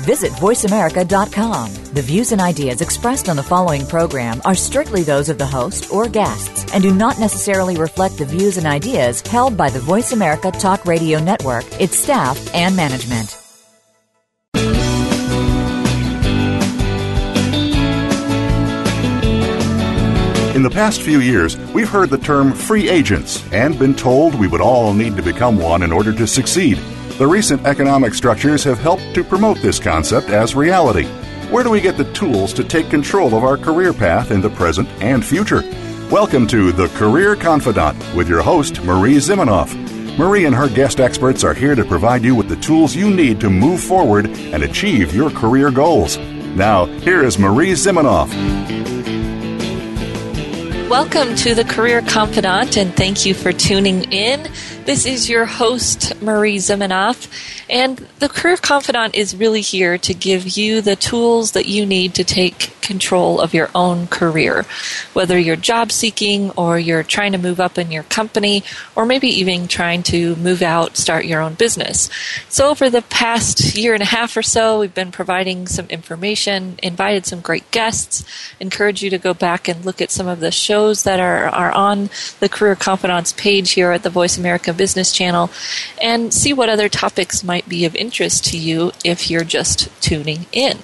Visit VoiceAmerica.com. The views and ideas expressed on the following program are strictly those of the host or guests and do not necessarily reflect the views and ideas held by the Voice America Talk Radio Network, its staff, and management. In the past few years, we've heard the term free agents and been told we would all need to become one in order to succeed. The recent economic structures have helped to promote this concept as reality. Where do we get the tools to take control of our career path in the present and future? Welcome to The Career Confidante with your host, Marie Zimenoff. Marie and her guest experts are here to provide you with the tools you need to move forward and achieve your career goals. Now, here is Marie Zimenoff. Welcome to the Career Confidante, and thank you for tuning in. This is your host, Marie Zimenoff, and the Career Confidante is really here to give you the tools that you need to take control of your own career. Whether you're job seeking or you're trying to move up in your company, or maybe even trying to move out, start your own business. So, over the past year and a half or so, we've been providing some information, invited some great guests, encourage you to go back and look at some of the shows that are, are on the Career Confidants page here at the Voice America Business Channel and see what other topics might be of interest to you if you're just tuning in.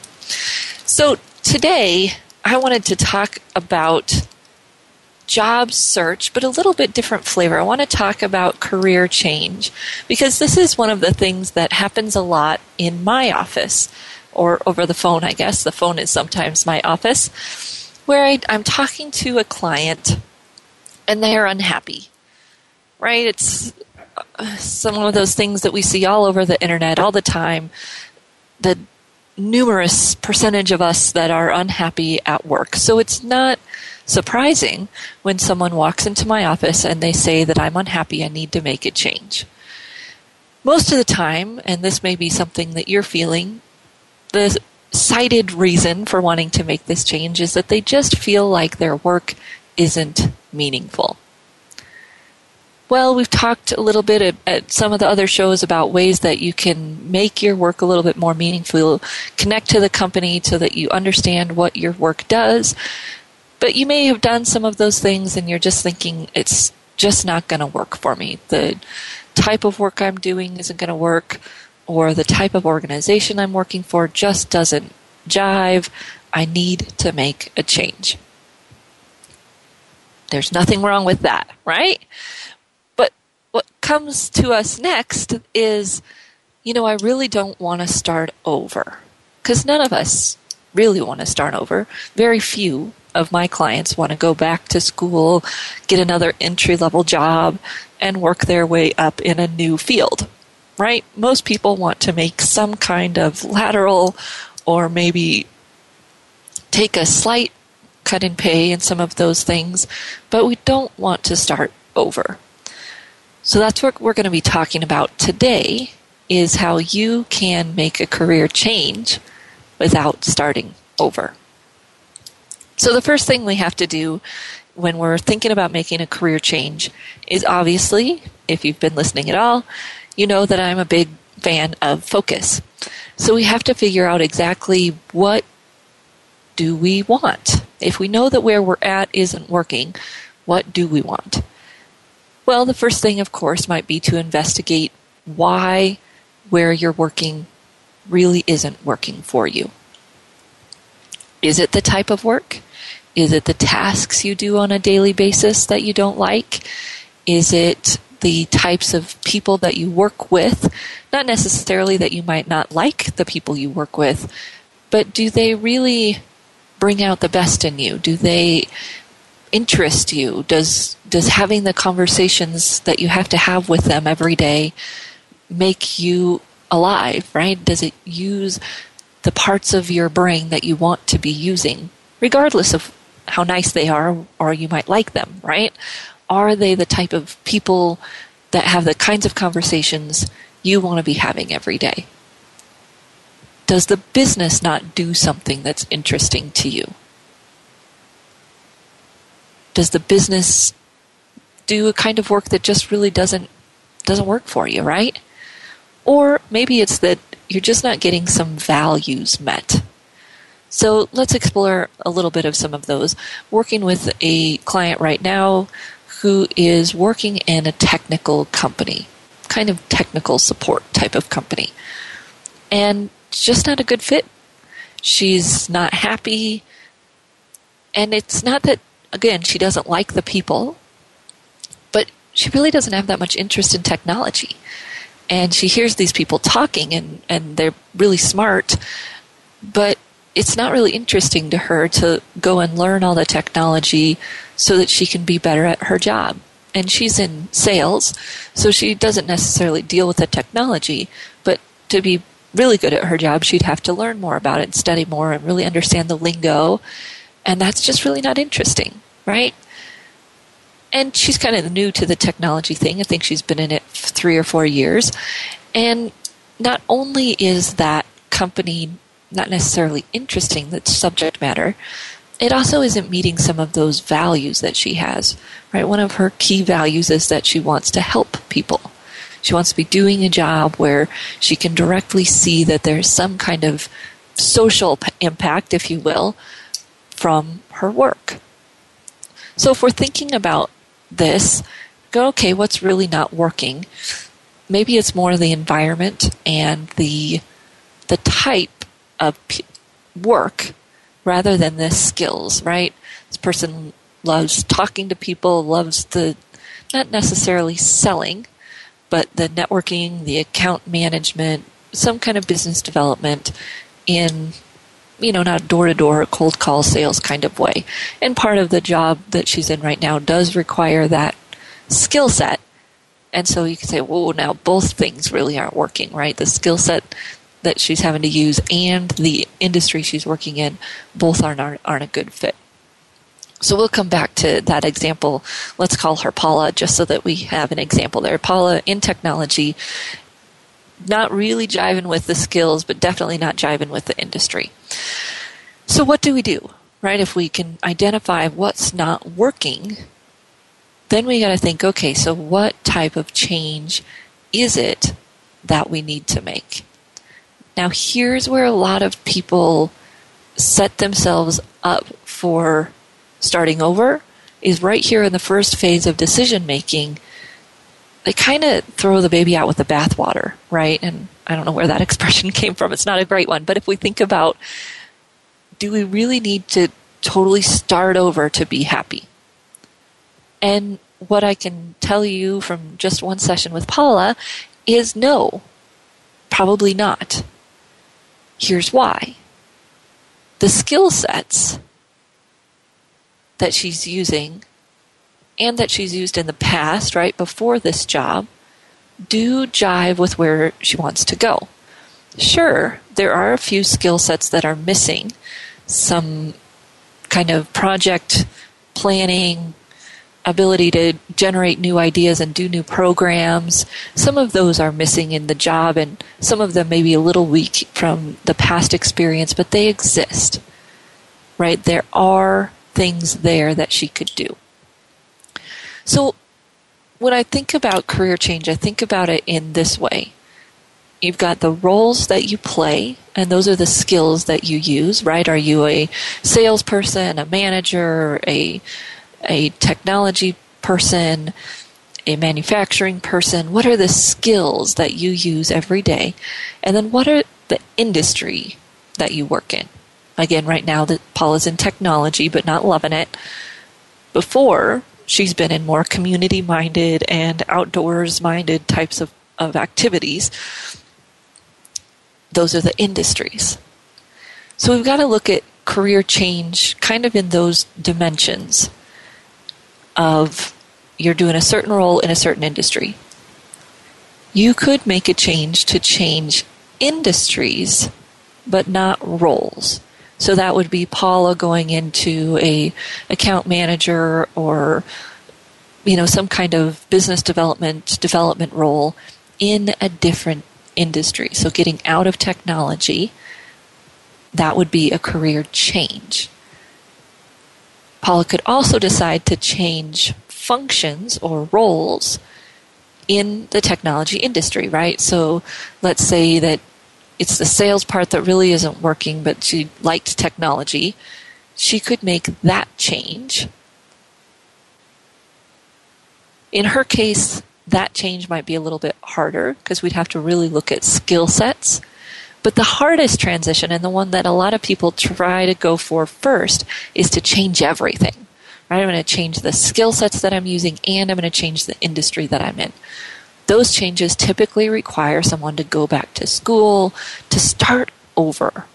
So, today I wanted to talk about job search, but a little bit different flavor. I want to talk about career change because this is one of the things that happens a lot in my office or over the phone, I guess. The phone is sometimes my office where I, I'm talking to a client and they are unhappy, right? It's uh, some of those things that we see all over the internet all the time. The numerous percentage of us that are unhappy at work. So it's not surprising when someone walks into my office and they say that I'm unhappy, I need to make a change. Most of the time, and this may be something that you're feeling, the cited reason for wanting to make this change is that they just feel like their work isn't meaningful. Well, we've talked a little bit at, at, some of the other shows about ways that you can make your work a little bit more meaningful, connect to the company so that you understand what your work does. But you may have done some of those things and you're just thinking it's just not going to work for me. The type of work I'm doing isn't going to work, or the type of organization I'm working for just doesn't jive. I need to make a change. There's nothing wrong with that, right? Comes to us next is, you know, I really don't want to start over. Because none of us really want to start over. Very few of my clients want to go back to school, get another entry level job, and work their way up in a new field. Right? Most people want to make some kind of lateral or maybe take a slight cut in pay and some of those things, but we don't want to start over. So that's what we're going to be talking about today is how you can make a career change without starting over. So the first thing we have to do when we're thinking about making a career change is obviously, if you've been listening at all, you know that I'm a big fan of focus. So we have to figure out exactly what do we want? If we know that where we're at isn't working, what do we want? Well, the first thing, of course, might be to investigate why where you're working really isn't working for you. Is it the type of work? Is it the tasks you do on a daily basis that you don't like? Is it the types of people that you work with? Not necessarily that you might not like the people you work with, but do they really bring out the best in you? Do they interest you? Does does having the conversations that you have to have with them every day make you alive, right? Does it use the parts of your brain that you want to be using, regardless of how nice they are or you might like them, right? Are they the type of people that have the kinds of conversations you want to be having every day? Does the business not do something that's interesting to you? Does the business do a kind of work that just really doesn't doesn't work for you, right? Or maybe it's that you're just not getting some values met. So let's explore a little bit of some of those. Working with a client right now who is working in a technical company, kind of technical support type of company. And just not a good fit. She's not happy. And it's not that, again, she doesn't like the people, but she really doesn't have that much interest in technology. And she hears these people talking, and, and they're really smart, but it's not really interesting to her to go and learn all the technology so that she can be better at her job. And she's in sales, so she doesn't necessarily deal with the technology, but to be really good at her job, she'd have to learn more about it, study more, and really understand the lingo. And that's just really not interesting, right? And she's kind of new to the technology thing. I think she's been in it three or four years. And not only is that company not necessarily interesting, the subject matter, it also isn't meeting some of those values that she has, right? One of her key values is that she wants to help people. She wants to be doing a job where she can directly see that there's some kind of social impact, if you will, from her work. So if we're thinking about this, go, okay, what's really not working? Maybe it's more the environment and the the type of p- work rather than the skills, right? This person loves talking to people, loves the, not necessarily selling, but the networking, the account management, some kind of business development in, you know, not door to door, cold call sales kind of way. And part of the job that she's in right now does require that skill set. And so you can say, whoa, now both things really aren't working, right? The skill set that she's having to use and the industry she's working in both aren't, aren't a good fit. So we'll come back to that example. Let's call her Paula just so that we have an example there. Paula in technology, not really jiving with the skills, but definitely not jiving with the industry. So what do we do? Right? If we can identify what's not working, then we got to think, okay, so what type of change is it that we need to make? Now, here's where a lot of people set themselves up for starting over is right here in the first phase of decision making. They kind of throw the baby out with the bathwater, right? And I don't know where that expression came from. It's not a great one. But if we think about do we really need to totally start over to be happy? And what I can tell you from just one session with Paula is no, probably not. Here's why the skill sets that she's using and that she's used in the past, right, before this job, do jive with where she wants to go. Sure, there are a few skill sets that are missing. Some kind of project planning, ability to generate new ideas and do new programs. Some of those are missing in the job, and some of them may be a little weak from the past experience, but they exist. Right? There are things there that she could do. So, when I think about career change, I think about it in this way. You've got the roles that you play, and those are the skills that you use, right? Are you a salesperson, a manager, a a technology person, a manufacturing person? What are the skills that you use every day? And then what are the industry that you work in? Again, right now Paul is in technology but not loving it. Before, she's been in more community minded and outdoors minded types of, of activities. Those are the industries. So we've got to look at career change kind of in those dimensions of you're doing a certain role in a certain industry. You could make a change to change industries, but not roles. So that would be Paula going into a account manager or you know some kind of business development development role in a different industry. So getting out of technology that would be a career change. Paula could also decide to change functions or roles in the technology industry, right? So let's say that it's the sales part that really isn't working, but she liked technology. She could make that change. In her case, that change might be a little bit harder because we'd have to really look at skill sets. But the hardest transition, and the one that a lot of people try to go for first, is to change everything. Right? I'm going to change the skill sets that I'm using, and I'm going to change the industry that I'm in. Those changes typically require someone to go back to school, to start over.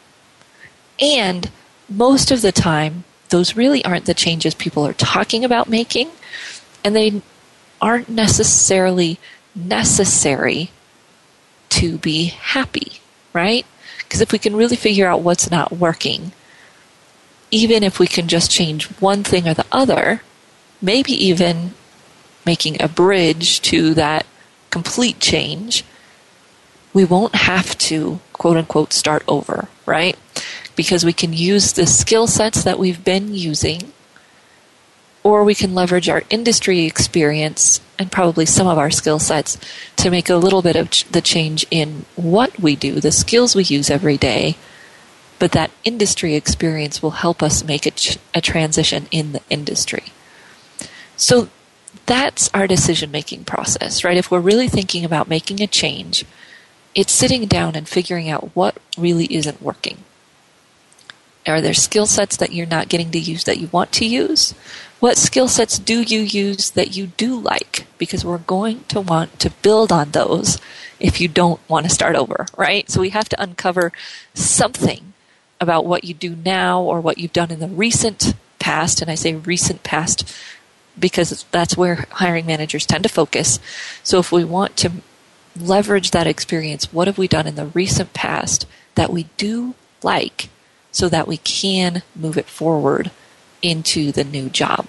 And most of the time, those really aren't the changes people are talking about making, and they aren't necessarily necessary to be happy, right? Because if we can really figure out what's not working, even if we can just change one thing or the other, maybe even making a bridge to that complete change, we won't have to quote unquote start over, right? Because we can use the skill sets that we've been using, or we can leverage our industry experience and probably some of our skill sets to make a little bit of the change in what we do, the skills we use every day. But that industry experience will help us make a, a transition in the industry. So that's our decision making process, right? If we're really thinking about making a change, it's sitting down and figuring out what really isn't working. Are there skill sets that you're not getting to use that you want to use? What skill sets do you use that you do like? Because we're going to want to build on those if you don't want to start over, right? So we have to uncover something about what you do now or what you've done in the recent past. And I say recent past because that's where hiring managers tend to focus. So if we want to leverage that experience, what have we done in the recent past that we do like so that we can move it forward into the new job?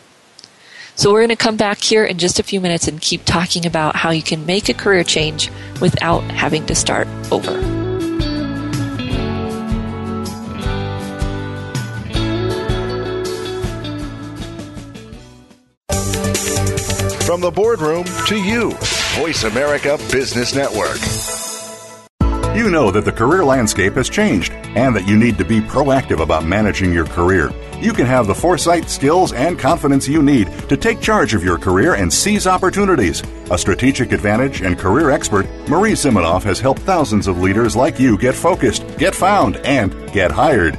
So we're going to come back here in just a few minutes and keep talking about how you can make a career change without having to start over. From the boardroom to you, Voice America Business Network. You know that the career landscape has changed and that you need to be proactive about managing your career. You can have the foresight, skills, and confidence you need to take charge of your career and seize opportunities. A strategic advantage and career expert, Marie Zimenoff has helped thousands of leaders like you get focused, get found, and get hired.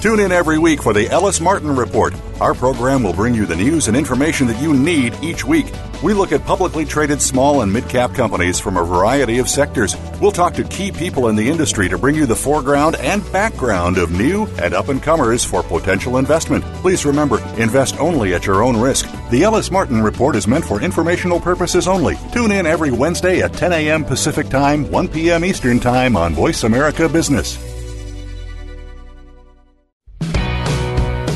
Tune in every week for the Ellis Martin Report. Our program will bring you the news and information that you need each week. We look at publicly traded small and mid cap companies from a variety of sectors. We'll talk to key people in the industry to bring you the foreground and background of new and up and comers for potential investment. Please remember, invest only at your own risk. The Ellis Martin Report is meant for informational purposes only. Tune in every Wednesday at 10 a.m. Pacific Time, 1 p.m. Eastern Time on Voice America Business.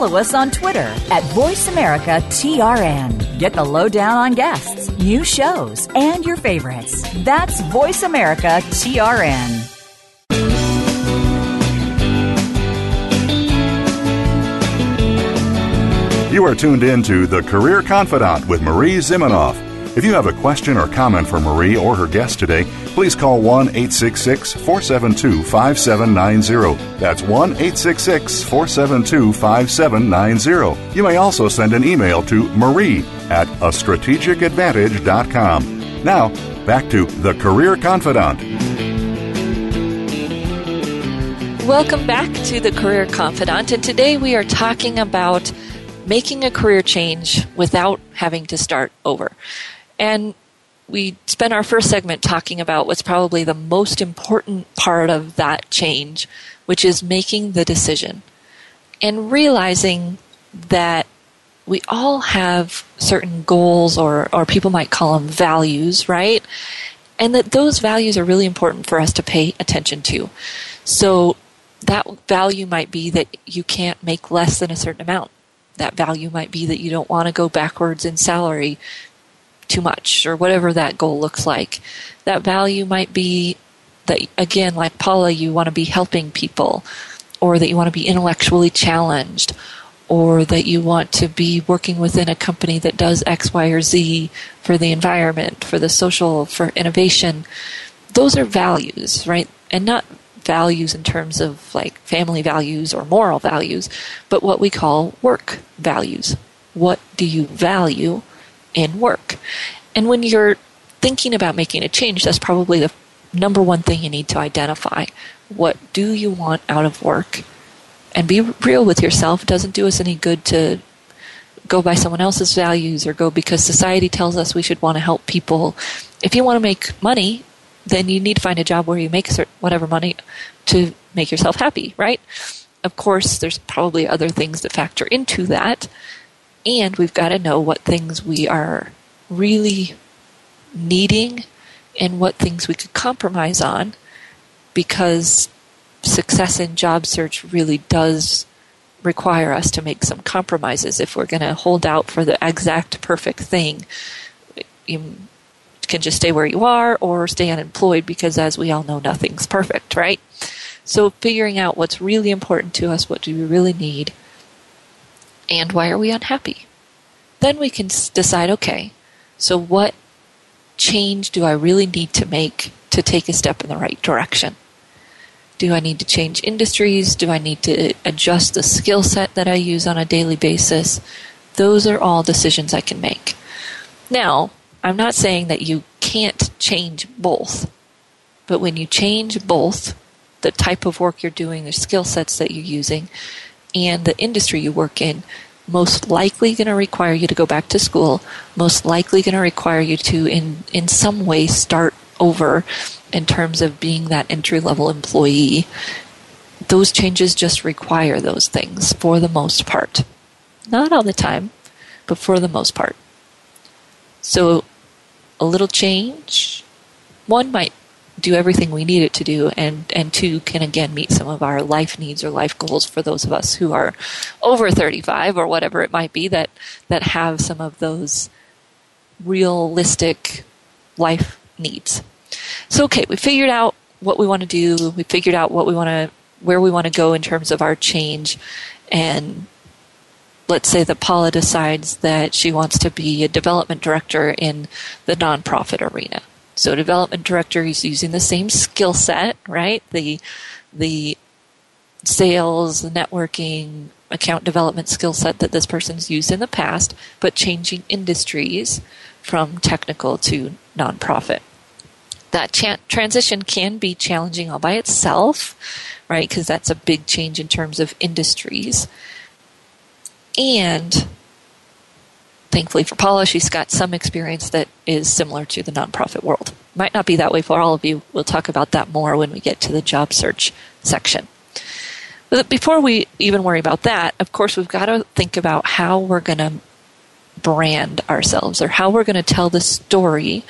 follow us on Twitter at VoiceAmericaTRN. Get the lowdown on guests, new shows, and your favorites. That's VoiceAmericaTRN. You are tuned in to The Career Confidante with Marie Zimenoff. If you have a question or comment for Marie or her guest today, please call 1 866 472 5790. That's 1 866 472 5790. You may also send an email to marie at a strategicadvantage.com. Now, back to The Career Confidante. Welcome back to The Career Confidante, and today we are talking about making a career change without having to start over. And we spent our first segment talking about what's probably the most important part of that change, which is making the decision and realizing that we all have certain goals or, or people might call them values, right? And that those values are really important for us to pay attention to. So that value might be that you can't make less than a certain amount. That value might be that you don't want to go backwards in salary too much or whatever that goal looks like. That value might be that, again, like Paula, you want to be helping people or that you want to be intellectually challenged or that you want to be working within a company that does X, Y, or Z for the environment, for the social, for innovation. Those are values, right? And not values in terms of like family values or moral values, but what we call work values. What do you value in work? And when you're thinking about making a change, that's probably the number one thing you need to identify. What do you want out of work? and be real with yourself. It doesn't do us any good to go by someone else's values or go because society tells us we should want to help people. If you want to make money, then you need to find a job where you make whatever money to make yourself happy, right? Of course, there's probably other things that factor into that. And we've got to know what things we are really needing and what things we could compromise on because success in job search really does require us to make some compromises if we're going to hold out for the exact perfect thing. You can just stay where you are or stay unemployed because, as we all know, nothing's perfect, right? So, figuring out what's really important to us, what do we really need, and why are we unhappy? Then we can decide okay, so what change do I really need to make to take a step in the right direction? Do I need to change industries? Do I need to adjust the skill set that I use on a daily basis? Those are all decisions I can make. Now, I'm not saying that you can't change both, but when you change both, the type of work you're doing, the skill sets that you're using, and the industry you work in, most likely going to require you to go back to school, most likely going to require you to, in, in some way, start over in terms of being that entry level employee, those changes just require those things for the most part. Not all the time, but for the most part. So, a little change, one might do everything we need it to do, and, and two can again meet some of our life needs or life goals for those of us who are over 35 or whatever it might be that, that have some of those realistic life needs. So, okay, we figured out what we want to do. We figured out what we want to, where we want to go in terms of our change. And let's say that Paula decides that she wants to be a development director in the nonprofit arena. So, development director, he's using the same skill set, right? The the sales, the networking, account development skill set that this person's used in the past, but changing industries from technical to nonprofit that cha- transition can be challenging all by itself, right? Because that's a big change in terms of industries. And thankfully for Paula, she's got some experience that is similar to the nonprofit world. Might not be that way for all of you. We'll talk about that more when we get to the job search section. But before we even worry about that, of course, we've got to think about how we're going to brand ourselves or how we're going to tell the story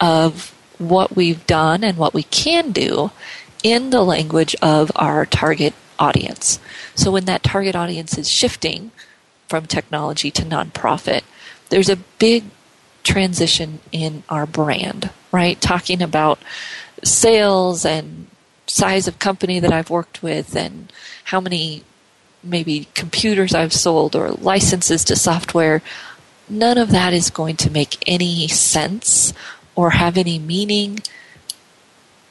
of what we've done and what we can do in the language of our target audience. So when that target audience is shifting from technology to nonprofit, there's a big transition in our brand, right? Talking about sales and size of company that I've worked with and how many maybe computers I've sold or licenses to software. None of that is going to make any sense or have any meaning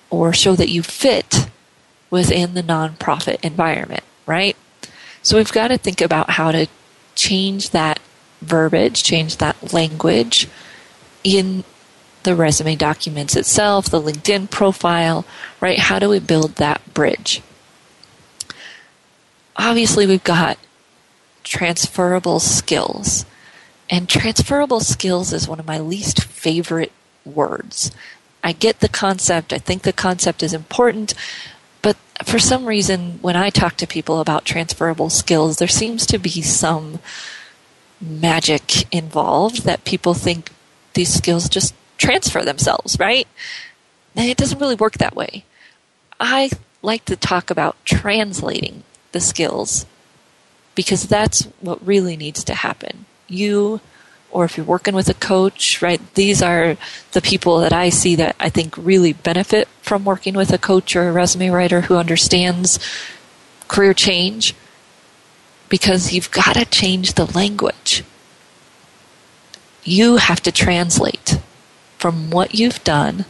or show that you fit within the nonprofit environment, right? So we've got to think about how to change that verbiage, change that language in the resume documents itself, the LinkedIn profile, right? How do we build that bridge? Obviously, we've got transferable skills. And transferable skills is one of my least favorite words. I get the concept, I think the concept is important, but for some reason, when I talk to people about transferable skills, there seems to be some magic involved that people think these skills just transfer themselves, right? And it doesn't really work that way. I like to talk about translating the skills because that's what really needs to happen. You, or if you're working with a coach, right, these are the people that I see that I think really benefit from working with a coach or a resume writer who understands career change because you've got to change the language. You have to translate from what you've done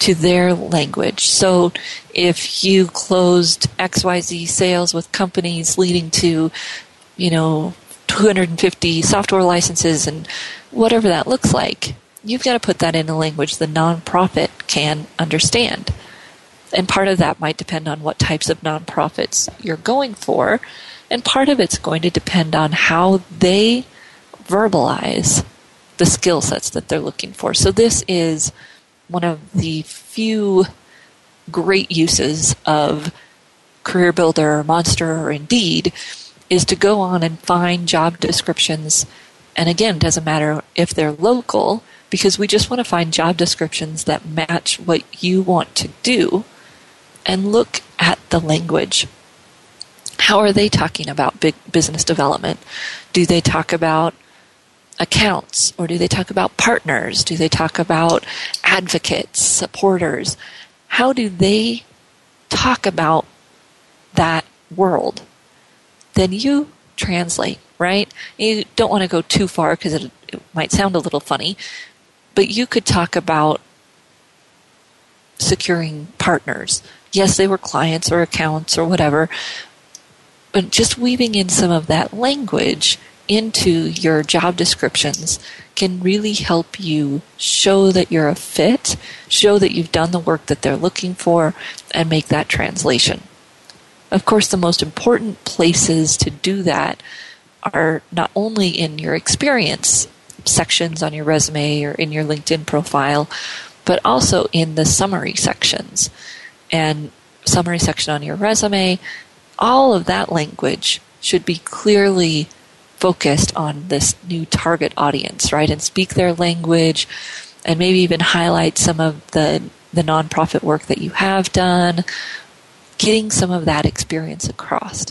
to their language. So if you closed XYZ sales with companies leading to, you know, 250 software licenses and whatever that looks like, you've got to put that in a language the nonprofit can understand. And part of that might depend on what types of nonprofits you're going for. And part of it's going to depend on how they verbalize the skill sets that they're looking for. So this is one of the few great uses of Career Builder or Monster or Indeed is to go on and find job descriptions. And again, it doesn't matter if they're local because we just want to find job descriptions that match what you want to do and look at the language. How are they talking about big business development? Do they talk about accounts or do they talk about partners? Do they talk about advocates, supporters? How do they talk about that world? Then you translate, right? You don't want to go too far because it, it might sound a little funny, but you could talk about securing partners. Yes, they were clients or accounts or whatever, but just weaving in some of that language into your job descriptions can really help you show that you're a fit, show that you've done the work that they're looking for, and make that translation. Of course, the most important places to do that are not only in your experience sections on your resume or in your LinkedIn profile, but also in the summary sections. And summary section on your resume, all of that language should be clearly focused on this new target audience, right? And speak their language and maybe even highlight some of the, the nonprofit work that you have done, getting some of that experience across.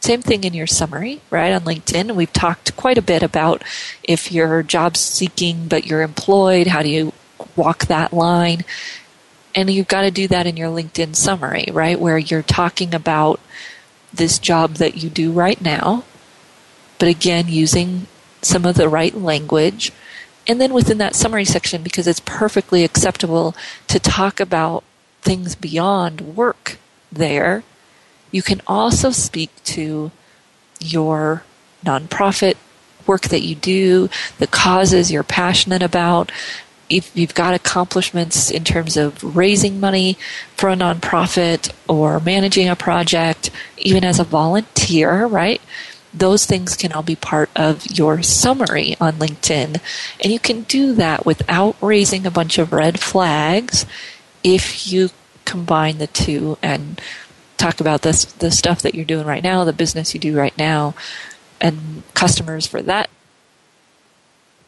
Same thing in your summary, right? On LinkedIn, we've talked quite a bit about if you're job seeking but you're employed, how do you walk that line? And you've got to do that in your LinkedIn summary, right? Where you're talking about this job that you do right now, but again, using some of the right language. And then within that summary section, because it's perfectly acceptable to talk about things beyond work there, you can also speak to your nonprofit work that you do, the causes you're passionate about. If you've got accomplishments in terms of raising money for a nonprofit or managing a project, even as a volunteer, right? those things can all be part of your summary on LinkedIn. And you can do that without raising a bunch of red flags if you combine the two and talk about this the stuff that you're doing right now, the business you do right now, and customers for that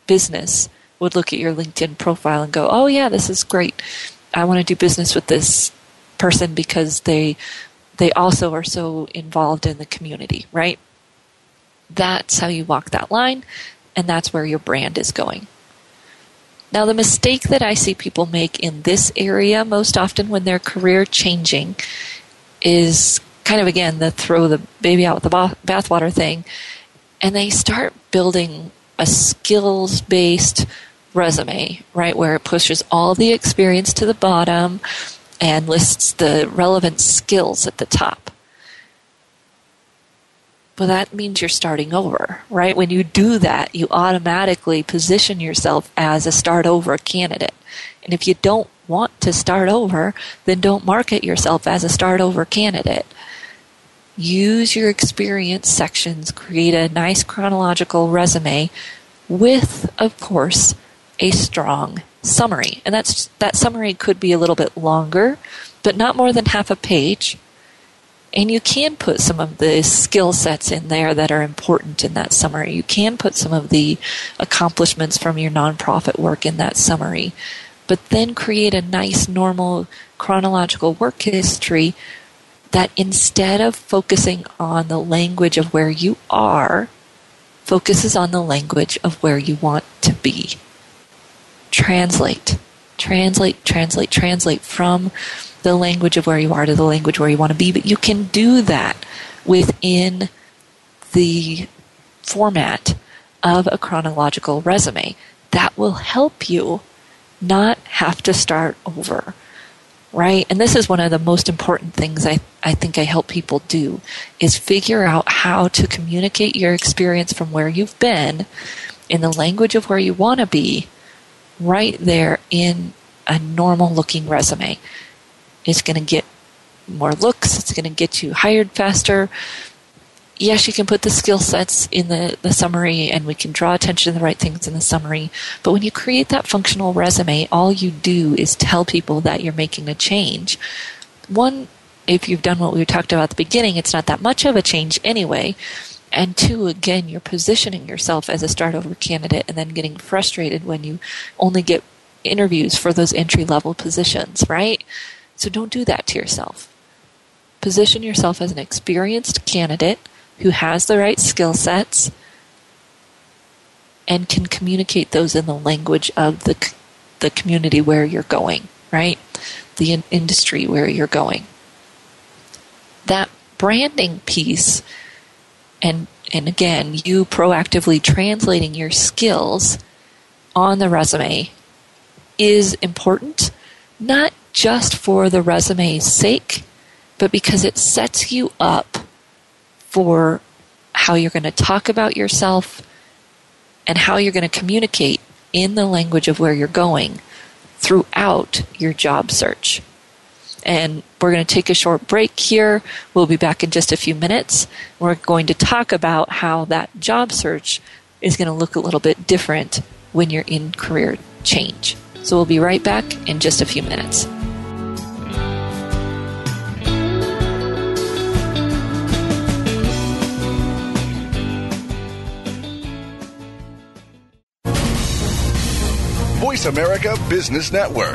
business would look at your LinkedIn profile and go, "Oh yeah, this is great. I want to do business with this person because they they also are so involved in the community, right?" That's how you walk that line, and that's where your brand is going. Now, the mistake that I see people make in this area most often when they're career changing is kind of again the throw the baby out with the bathwater thing, and they start building a skills based resume, right, where it pushes all the experience to the bottom and lists the relevant skills at the top. Well, that means you're starting over, right? When you do that, you automatically position yourself as a start over candidate. And if you don't want to start over, then don't market yourself as a start over candidate. use your experience sections, create a nice chronological resume with, of course, a strong summary. And that's that summary could be a little bit longer, but not more than half a page. And you can put some of the skill sets in there that are important in that summary. You can put some of the accomplishments from your nonprofit work in that summary. But then create a nice, normal, chronological work history that instead of focusing on the language of where you are, focuses on the language of where you want to be. Translate, translate, translate, translate from the language of where you are to the language where you want to be. But you can do that within the format of a chronological resume. That will help you not have to start over right? And this is one of the most important things I, I think I help people do is figure out how to communicate your experience from where you've been in the language of where you want to be right there in a normal looking resume. It's going to get more looks, it's going to get you hired faster, yes, you can put the skill sets in the, the summary and we can draw attention to the right things in the summary. But when you create that functional resume, all you do is tell people that you're making a change. One, if you've done what we talked about at the beginning, it's not that much of a change anyway. And two, again, you're positioning yourself as a start over candidate and then getting frustrated when you only get interviews for those entry level positions, right? So don't do that to yourself. Position yourself as an experienced candidate who has the right skill sets and can communicate those in the language of the the community where you're going, right? The in- industry where you're going. That branding piece and and again, you proactively translating your skills on the resume is important, not just for the resume's sake, but because it sets you up for how you're going to talk about yourself and how you're going to communicate in the language of where you're going throughout your job search. And we're going to take a short break here. We'll be back in just a few minutes. We're going to talk about how that job search is going to look a little bit different when you're in career change. So we'll be right back in just a few minutes. Voice America Business Network,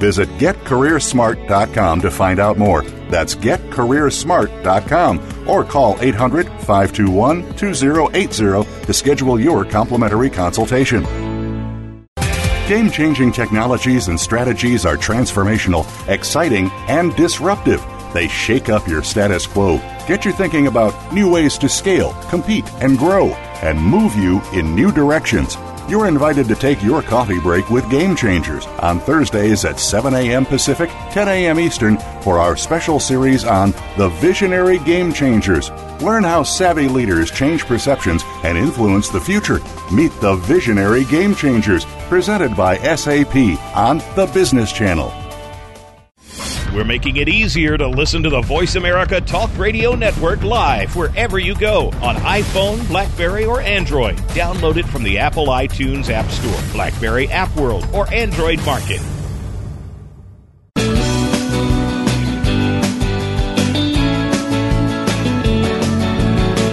Visit getcareersmart.com to find out more. That's getcareersmart.com or call 800 521 2080 to schedule your complimentary consultation. Game changing technologies and strategies are transformational, exciting, and disruptive. They shake up your status quo, get you thinking about new ways to scale, compete, and grow, and move you in new directions. You're invited to take your coffee break with Game Changers on Thursdays at 7 a.m. Pacific, 10 a.m. Eastern for our special series on the Visionary Game Changers. Learn how savvy leaders change perceptions and influence the future. Meet the Visionary Game Changers, presented by SAP on the Business Channel. We're making it easier to listen to the Voice America Talk Radio Network live wherever you go on iPhone, Blackberry, or Android. Download it from the Apple iTunes App Store, Blackberry App World, or Android Market.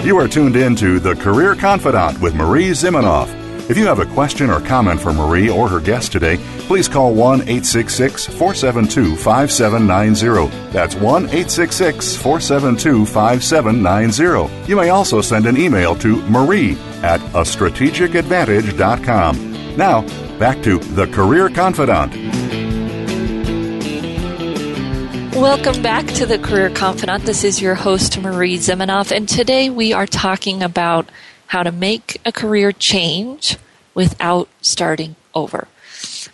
You are tuned in to The Career Confidante with Marie Zimenoff. If you have a question or comment for Marie or her guest today, please call 1 866 472 5790. That's 1 866 472 5790. You may also send an email to marie at a strategicadvantage.com. Now, back to The Career Confidante. Welcome back to the Career Confidante. This is your host, Marie Zimenoff, and today we are talking about how to make a career change without starting over.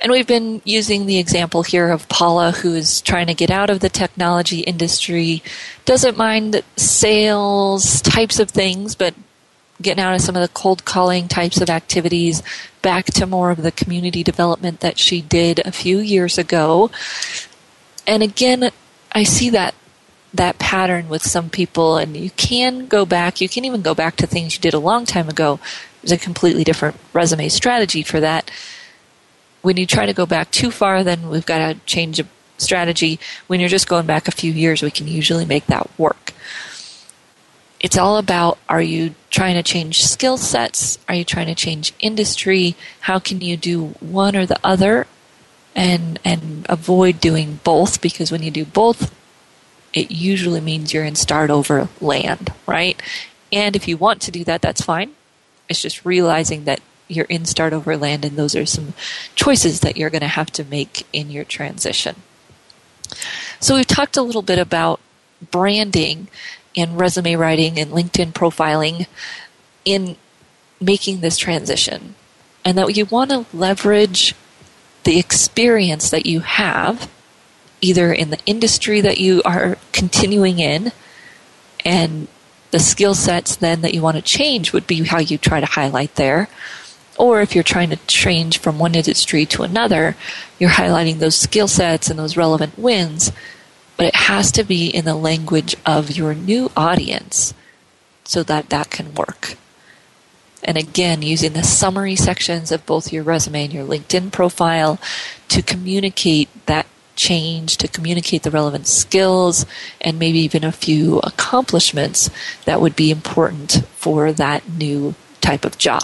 And we've been using the example here of Paula, who is trying to get out of the technology industry, doesn't mind sales types of things, but getting out of some of the cold calling types of activities back to more of the community development that she did a few years ago. And again, I see that that pattern with some people and you can go back you can even go back to things you did a long time ago. There's a completely different resume strategy for that. When you try to go back too far then we've got to change a strategy. When you're just going back a few years we can usually make that work. It's all about are you trying to change skill sets? Are you trying to change industry? How can you do one or the other and and avoid doing both? Because when you do both it usually means you're in start over land, right? And if you want to do that, that's fine. It's just realizing that you're in start over land and those are some choices that you're going to have to make in your transition. So we've talked a little bit about branding and resume writing and LinkedIn profiling in making this transition and that you want to leverage the experience that you have either in the industry that you are continuing in and the skill sets then that you want to change would be how you try to highlight there. Or if you're trying to change from one industry to another, you're highlighting those skill sets and those relevant wins, but it has to be in the language of your new audience so that that can work. And again, using the summary sections of both your resume and your LinkedIn profile to communicate that change, to communicate the relevant skills, and maybe even a few accomplishments that would be important for that new type of job.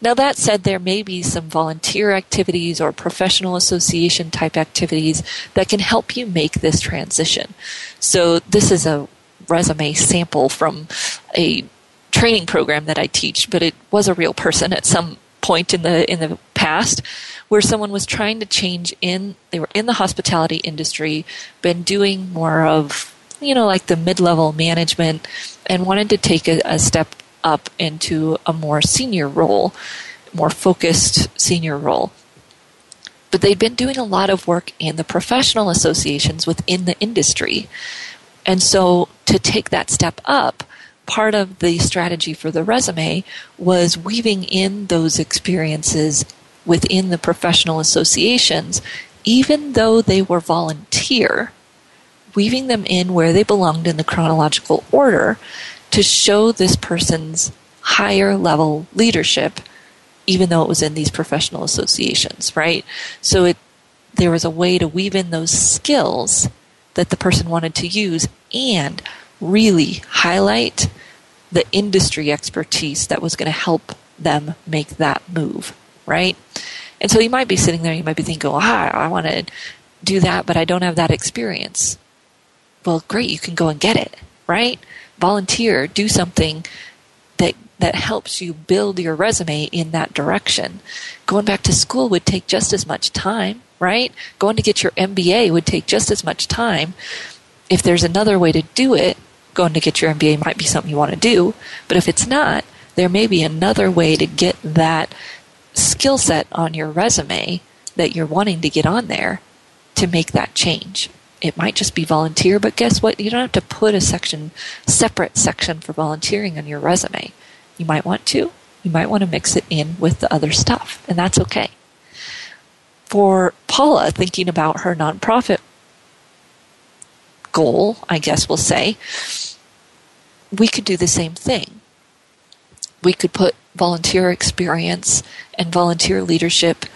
Now, that said, there may be some volunteer activities or professional association type activities that can help you make this transition. So, this is a resume sample from a training program that I teach, but it was a real person at some point in the in the past where someone was trying to change in they were in the hospitality industry been doing more of you know like the mid-level management and wanted to take a, a step up into a more senior role more focused senior role. But they'd been doing a lot of work in the professional associations within the industry. And so to take that step up part of the strategy for the resume was weaving in those experiences within the professional associations, even though they were volunteer, weaving them in where they belonged in the chronological order to show this person's higher level leadership, even though it was in these professional associations, right? So it, there was a way to weave in those skills that the person wanted to use and really highlight the industry expertise that was going to help them make that move, right? And so you might be sitting there, you might be thinking, well, I want to do that, but I don't have that experience. Well, great, you can go and get it, right? Volunteer, do something that that helps you build your resume in that direction. Going back to school would take just as much time, right? Going to get your MBA would take just as much time. If there's another way to do it, going to get your MBA might be something you want to do. But if it's not, there may be another way to get that skill set on your resume that you're wanting to get on there to make that change. It might just be volunteer, but guess what? You don't have to put a section, separate section for volunteering on your resume. You might want to. You might want to mix it in with the other stuff, and that's okay. For Paula, thinking about her nonprofit goal, I guess we'll say, we could do the same thing. We could put volunteer experience and volunteer leadership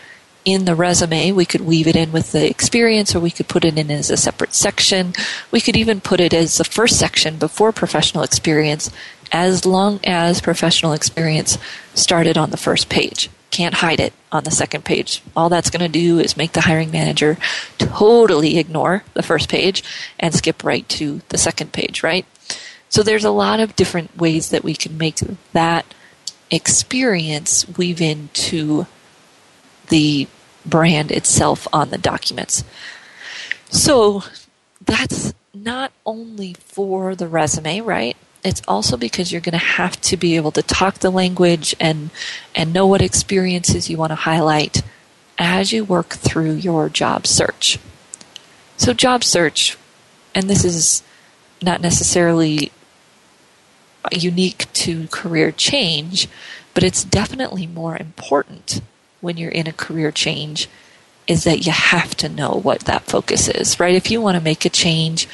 in the resume. We could weave it in with the experience, or we could put it in as a separate section. We could even put it as the first section before professional experience, as long as professional experience started on the first page can't hide it on the second page. All that's going to do is make the hiring manager totally ignore the first page and skip right to the second page, right? So there's a lot of different ways that we can make that experience weave into the brand itself on the documents. So that's not only for the resume, right? it's also because you're going to have to be able to talk the language and and know what experiences you want to highlight as you work through your job search. So job search and this is not necessarily unique to career change, but it's definitely more important when you're in a career change is that you have to know what that focus is, right? If you want to make a change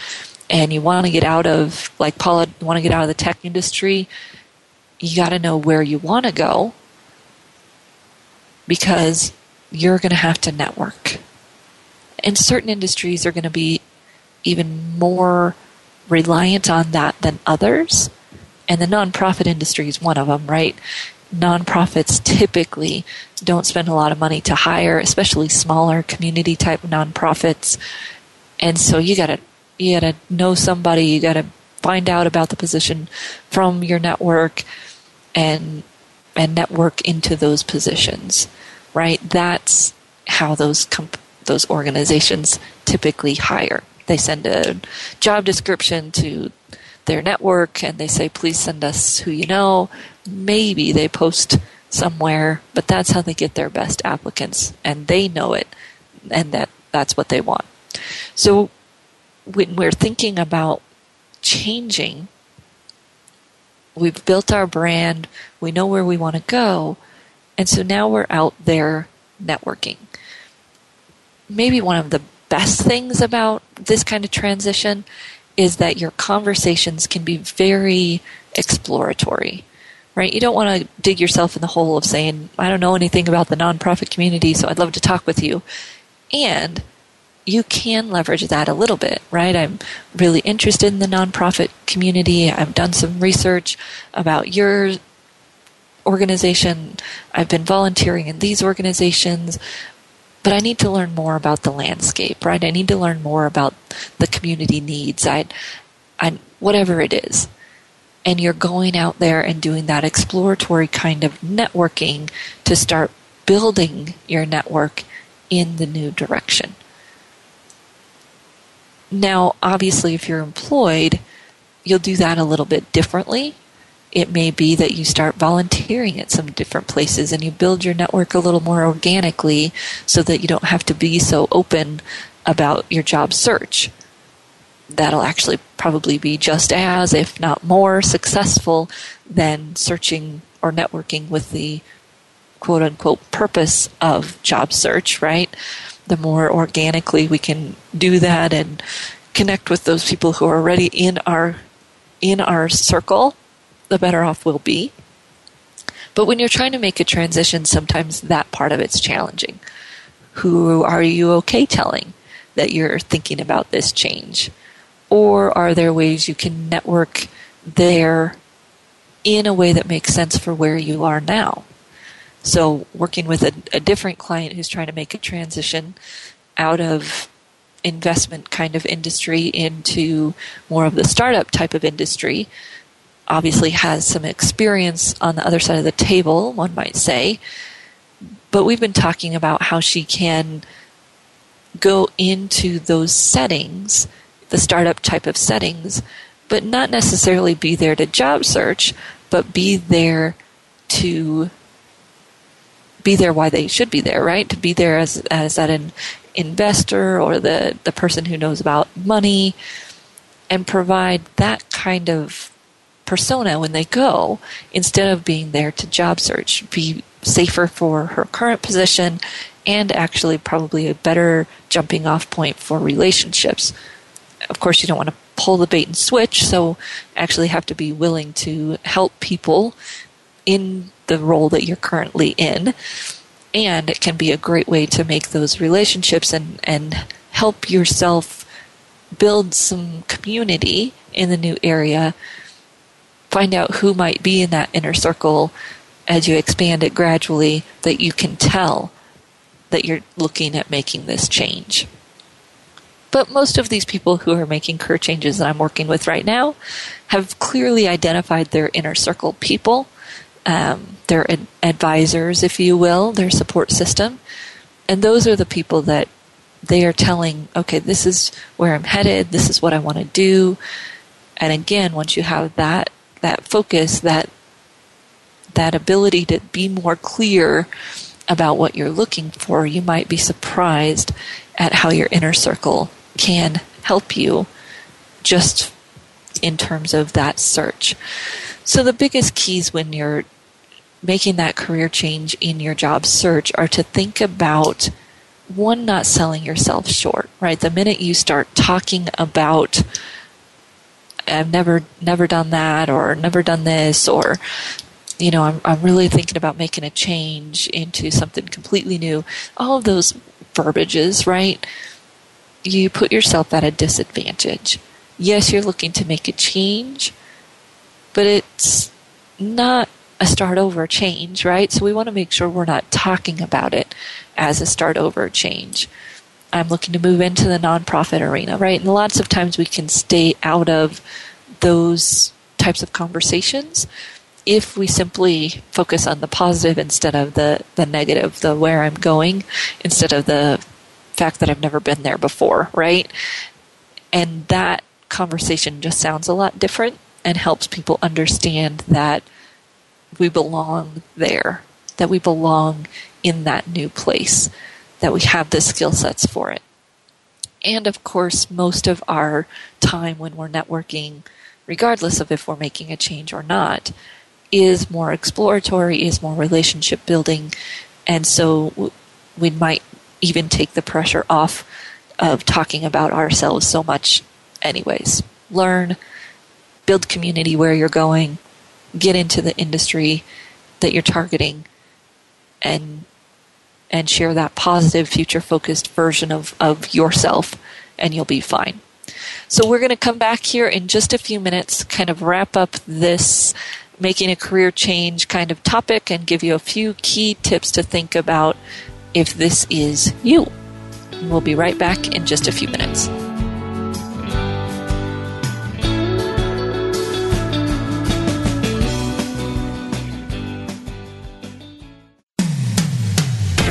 and you want to get out of, like Paula, you want to get out of the tech industry, you got to know where you want to go because you're going to have to network. And certain industries are going to be even more reliant on that than others. And the nonprofit industry is one of them, right? nonprofits typically don't spend a lot of money to hire, especially smaller community type nonprofits. And so you gotta you gotta know somebody, you gotta find out about the position from your network and and network into those positions. Right? That's how those comp- those organizations typically hire. They send a job description to their network and they say, please send us who you know. Maybe they post somewhere, but that's how they get their best applicants and they know it and that that's what they want. So when we're thinking about changing, we've built our brand, we know where we want to go, and so now we're out there networking. Maybe one of the best things about this kind of transition is that your conversations can be very exploratory, right? You don't want to dig yourself in the hole of saying, I don't know anything about the nonprofit community, so I'd love to talk with you. And you can leverage that a little bit, right? I'm really interested in the nonprofit community. I've done some research about your organization. I've been volunteering in these organizations but I need to learn more about the landscape, right? I need to learn more about the community needs. I, I, whatever it is. And you're going out there and doing that exploratory kind of networking to start building your network in the new direction. Now, obviously, if you're employed, you'll do that a little bit differently it may be that you start volunteering at some different places and you build your network a little more organically so that you don't have to be so open about your job search. That'll actually probably be just as, if not more, successful than searching or networking with the quote unquote purpose of job search, right? The more organically we can do that and connect with those people who are already in our in our circle the better off we'll be. But when you're trying to make a transition, sometimes that part of it's challenging. Who are you okay telling that you're thinking about this change? Or are there ways you can network there in a way that makes sense for where you are now? So, working with a, a different client who's trying to make a transition out of investment kind of industry into more of the startup type of industry, obviously has some experience on the other side of the table, one might say. But we've been talking about how she can go into those settings, the startup type of settings, but not necessarily be there to job search, but be there to be there why they should be there, right? To be there as as that an investor or the, the person who knows about money and provide that kind of persona when they go instead of being there to job search, be safer for her current position and actually probably a better jumping off point for relationships. Of course, you don't want to pull the bait and switch, so actually have to be willing to help people in the role that you're currently in. And it can be a great way to make those relationships and, and help yourself build some community in the new area find out who might be in that inner circle as you expand it gradually that you can tell that you're looking at making this change. But most of these people who are making career changes that I'm working with right now have clearly identified their inner circle people, um, their ad- advisors, if you will, their support system. And those are the people that they are telling, okay, this is where I'm headed, this is what I want to do. And again, once you have that that focus, that that ability to be more clear about what you're looking for, you might be surprised at how your inner circle can help you just in terms of that search. So the biggest keys when you're making that career change in your job search are to think about one not selling yourself short, right? The minute you start talking about I've never never done that or never done this or you know, I'm I'm really thinking about making a change into something completely new. All of those verbiages, right? You put yourself at a disadvantage. Yes, you're looking to make a change, but it's not a start over change, right? So we want to make sure we're not talking about it as a start over change. I'm looking to move into the nonprofit arena, right? And lots of times we can stay out of those types of conversations if we simply focus on the positive instead of the, the negative, the where I'm going, instead of the fact that I've never been there before, right? And that conversation just sounds a lot different and helps people understand that we belong there, that we belong in that new place, that we have the skill sets for it. And of course, most of our time when we're networking, regardless of if we're making a change or not, is more exploratory, is more relationship building. And so we might even take the pressure off of talking about ourselves so much, anyways. Learn, build community where you're going, get into the industry that you're targeting and and share that positive future focused version of, of yourself and you'll be fine. So we're going to come back here in just a few minutes, kind of wrap up this making a career change kind of topic and give you a few key tips to think about if this is you. We'll be right back in just a few minutes.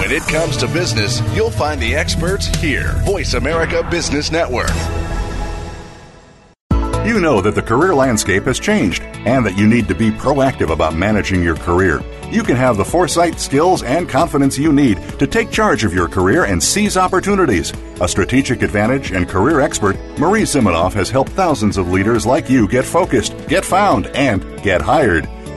When it comes to business, you'll find the experts here. Voice America Business Network. You know that the career landscape has changed and that you need to be proactive about managing your career. You can have the foresight, skills, and confidence you need to take charge of your career and seize opportunities. A strategic advantage and career expert, Marie Zimenoff has helped thousands of leaders like you get focused, get found, and get hired.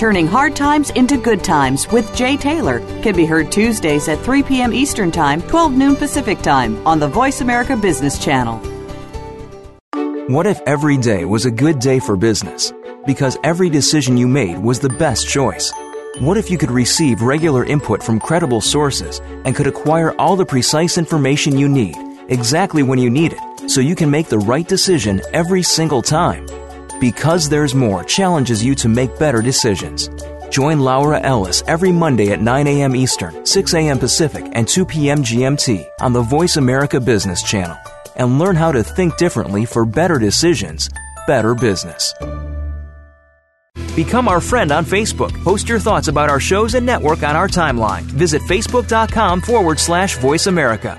Turning Hard Times into Good Times with Jay Taylor can be heard Tuesdays at 3 p.m. Eastern Time, 12 noon Pacific Time on the Voice America Business Channel. What if every day was a good day for business? Because every decision you made was the best choice. What if you could receive regular input from credible sources and could acquire all the precise information you need exactly when you need it so you can make the right decision every single time? Because There's More challenges you to make better decisions. Join Laura Ellis every Monday at 9 a.m. Eastern, 6 a.m. Pacific, and 2 p.m. GMT on the Voice America Business Channel and learn how to think differently for better decisions, better business. Become our friend on Facebook. Post your thoughts about our shows and network on our timeline. Visit facebook.com forward slash voice America.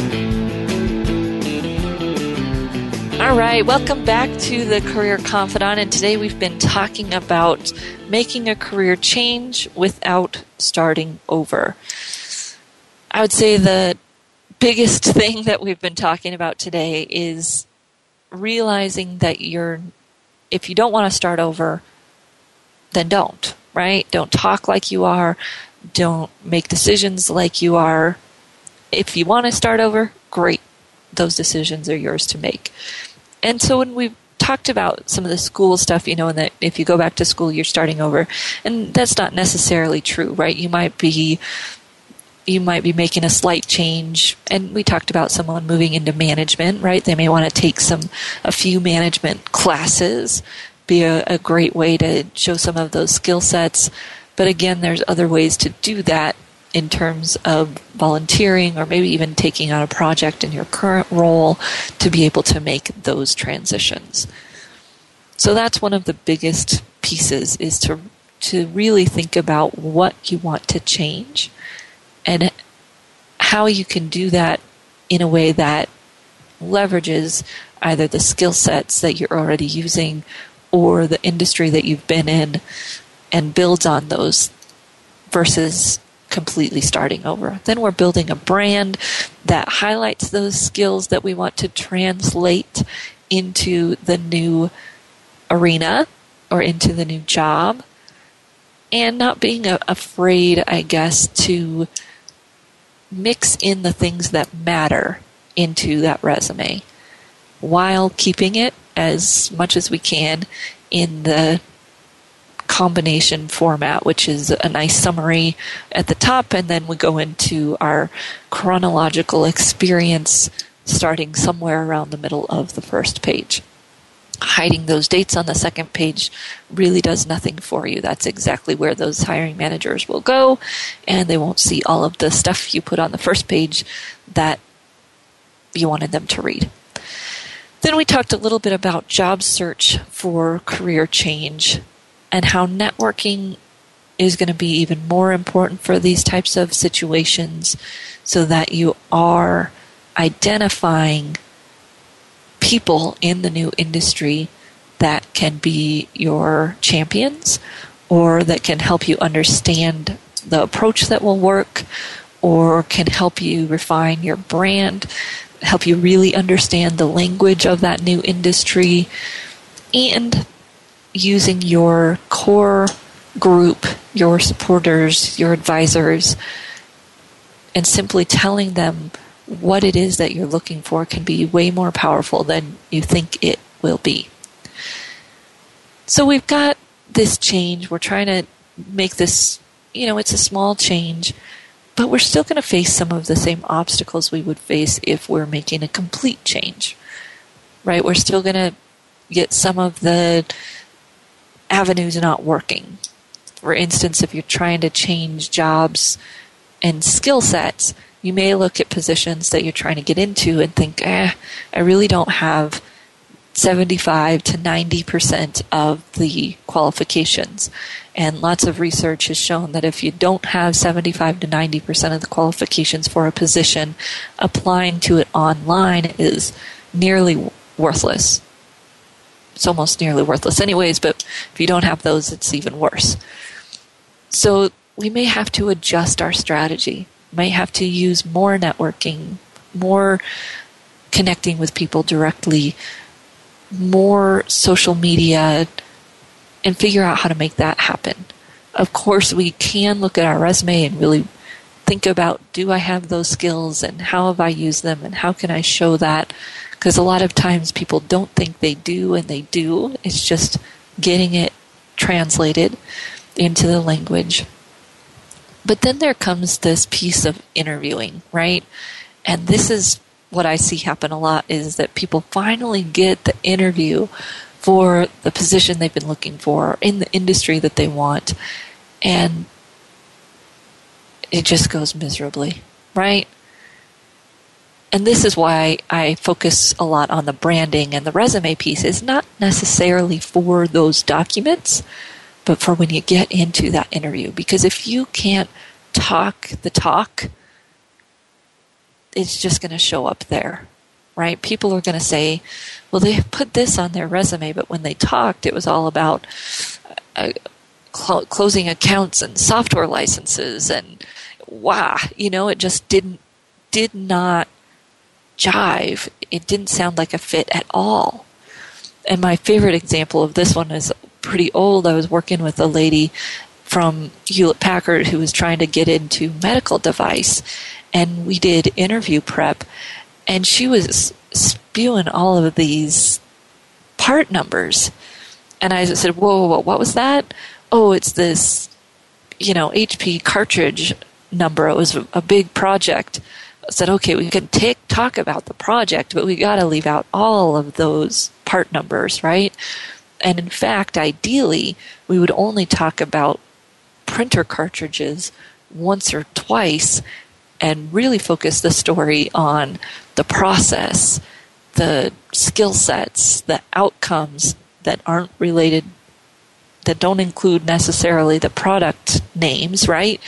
All right, welcome back to the Career Confidante, and today we've been talking about making a career change without starting over. I would say the biggest thing that we've been talking about today is realizing that you're if you don't want to start over then don't right? Don't talk like you are. Don't make decisions like you are. If you want to start over great. Those decisions are yours to make and so when we talked about some of the school stuff, you know, and that if you go back to school, you're starting over. And that's not necessarily true, right? You might be you might be making a slight change and we talked about someone moving into management right they may want to take some a few management classes be a, a great way to show some of those skill sets but again there's other ways to do that in terms of volunteering or maybe even taking on a project in your current role to be able to make those transitions. So that's one of the biggest pieces is to to really think about what you want to change and how you can do that in a way that leverages either the skill sets that you're already using or the industry that you've been in and builds on those versus completely starting over. Then we're building a brand that highlights those skills that we want to translate into the new arena or into the new job. And not being afraid, I guess, to mix in the things that matter into that resume while keeping it as much as we can in the combination format, which is a nice summary at the top, and then we go into our chronological experience starting somewhere around the middle of the first page. Hiding those dates on the second page really does nothing for you. That's exactly where those hiring managers will go, and they won't see all of the stuff you put on the first page that you wanted them to read. Then we talked a little bit about job search for career change and how networking is going to be even more important for these types of situations so that you are identifying people in the new industry that can be your champions or that can help you understand the approach that will work or can help you refine your brand, help you really understand the language of that new industry, and using your core group, your supporters, your advisors, and simply telling them what it is that you're looking for can be way more powerful than you think it will be. So we've got this change. We're trying to make this, you know, it's a small change, but we're still going to face some of the same obstacles we would face if we're making a complete change, right? We're still going to get some of the avenues not working. For instance, if you're trying to change jobs and skill sets, you may look at positions that you're trying to get into and think, eh, I really don't have 75 to 90% of the qualifications. And lots of research has shown that if you don't have 75 to 90% of the qualifications for a position, applying to it online is nearly worthless it's almost nearly worthless anyways, but if you don't have those, it's even worse. So we may have to adjust our strategy, may have to use more networking, more connecting with people directly, more social media, and figure out how to make that happen. Of course, we can look at our resume and really think about do I have those skills and how have I used them and how can I show that because a lot of times people don't think they do and they do. It's just getting it translated into the language. But then there comes this piece of interviewing, right? And this is what I see happen a lot is that people finally get the interview for the position they've been looking for in the industry that they want and it just goes miserably, right? And this is why I focus a lot on the branding and the resume piece is not necessarily for those documents, but for when you get into that interview. Because if you can't talk the talk, it's just going to show up there, right? People are going to say, well, they put this on their resume, but when they talked, it was all about uh, cl- closing accounts and software licenses and wow, you know, it just didn't did not jive. It didn't sound like a fit at all. And my favorite example of this one is pretty old. I was working with a lady from Hewlett Packard who was trying to get into medical device, and we did interview prep, and she was spewing all of these part numbers. And I said, whoa, whoa, whoa, what was that? Oh, it's this, you know, HP cartridge number. It was a big project. Said, okay, we can take, talk about the project, but we got to leave out all of those part numbers, right? And in fact, ideally, we would only talk about printer cartridges once or twice and really focus the story on the process, the skill sets, the outcomes that aren't related, that don't include necessarily the product names, right?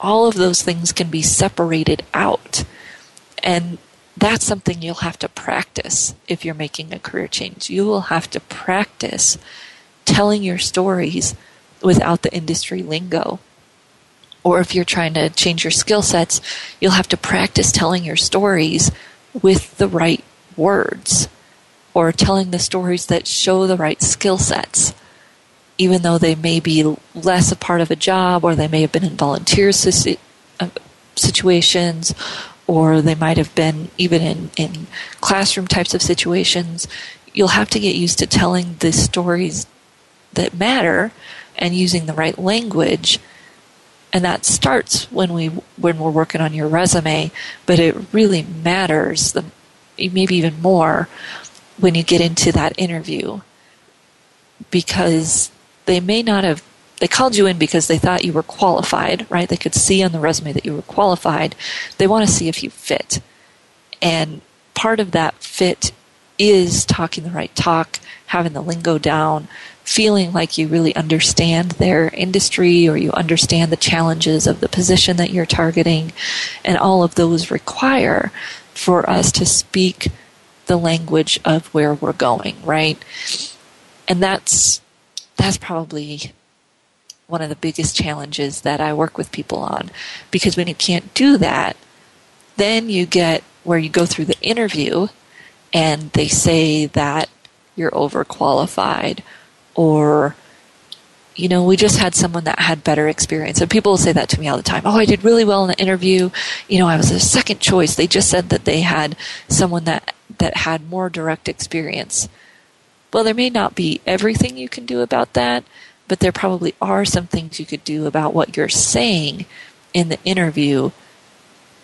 All of those things can be separated out. And that's something you'll have to practice if you're making a career change. You will have to practice telling your stories without the industry lingo. Or if you're trying to change your skill sets, you'll have to practice telling your stories with the right words or telling the stories that show the right skill sets, even though they may be less a part of a job or they may have been in volunteer uh, situations or they might have been even in, in classroom types of situations. You'll have to get used to telling the stories that matter and using the right language and that starts when we when we're working on your resume but it really matters the maybe even more when you get into that interview because they may not have they called you in because they thought you were qualified right they could see on the resume that you were qualified they want to see if you fit and part of that fit is talking the right talk having the lingo down feeling like you really understand their industry or you understand the challenges of the position that you're targeting. And all of those require for us to speak the language of where we're going, right? And that's that's probably one of the biggest challenges that I work with people on because when you can't do that, then you get where you go through the interview and they say that you're overqualified or you know, we just had someone that had better experience. And people will say that to me all the time. Oh, I did really well in the interview. You know, I was a second choice. They just said that they had someone that, that had more direct experience. Well, there may not be everything you can do about that, but there probably are some things you could do about what you're saying in the interview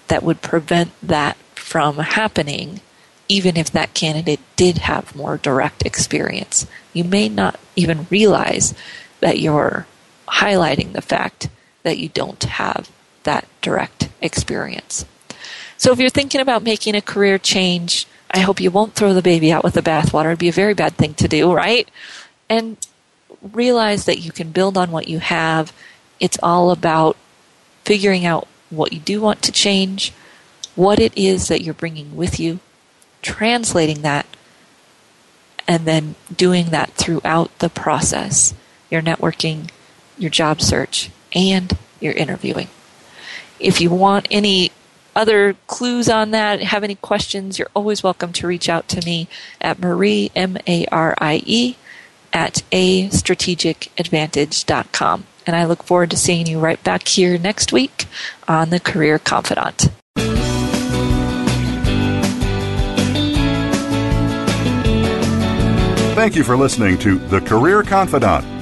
that would prevent that from happening even if that candidate did have more direct experience. You may not even realize that you're highlighting the fact that you don't have that direct experience. So if you're thinking about making a career change, I hope you won't throw the baby out with the bathwater. It'd be a very bad thing to do, right? And realize that you can build on what you have. It's all about figuring out what you do want to change, what it is that you're bringing with you, translating that and then doing that throughout the process your networking, your job search, and your interviewing. If you want any other clues on that, have any questions, you're always welcome to reach out to me at Marie, M A R I E, at a strategicadvantage.com. And I look forward to seeing you right back here next week on The Career Confidante. Thank you for listening to The Career Confidante.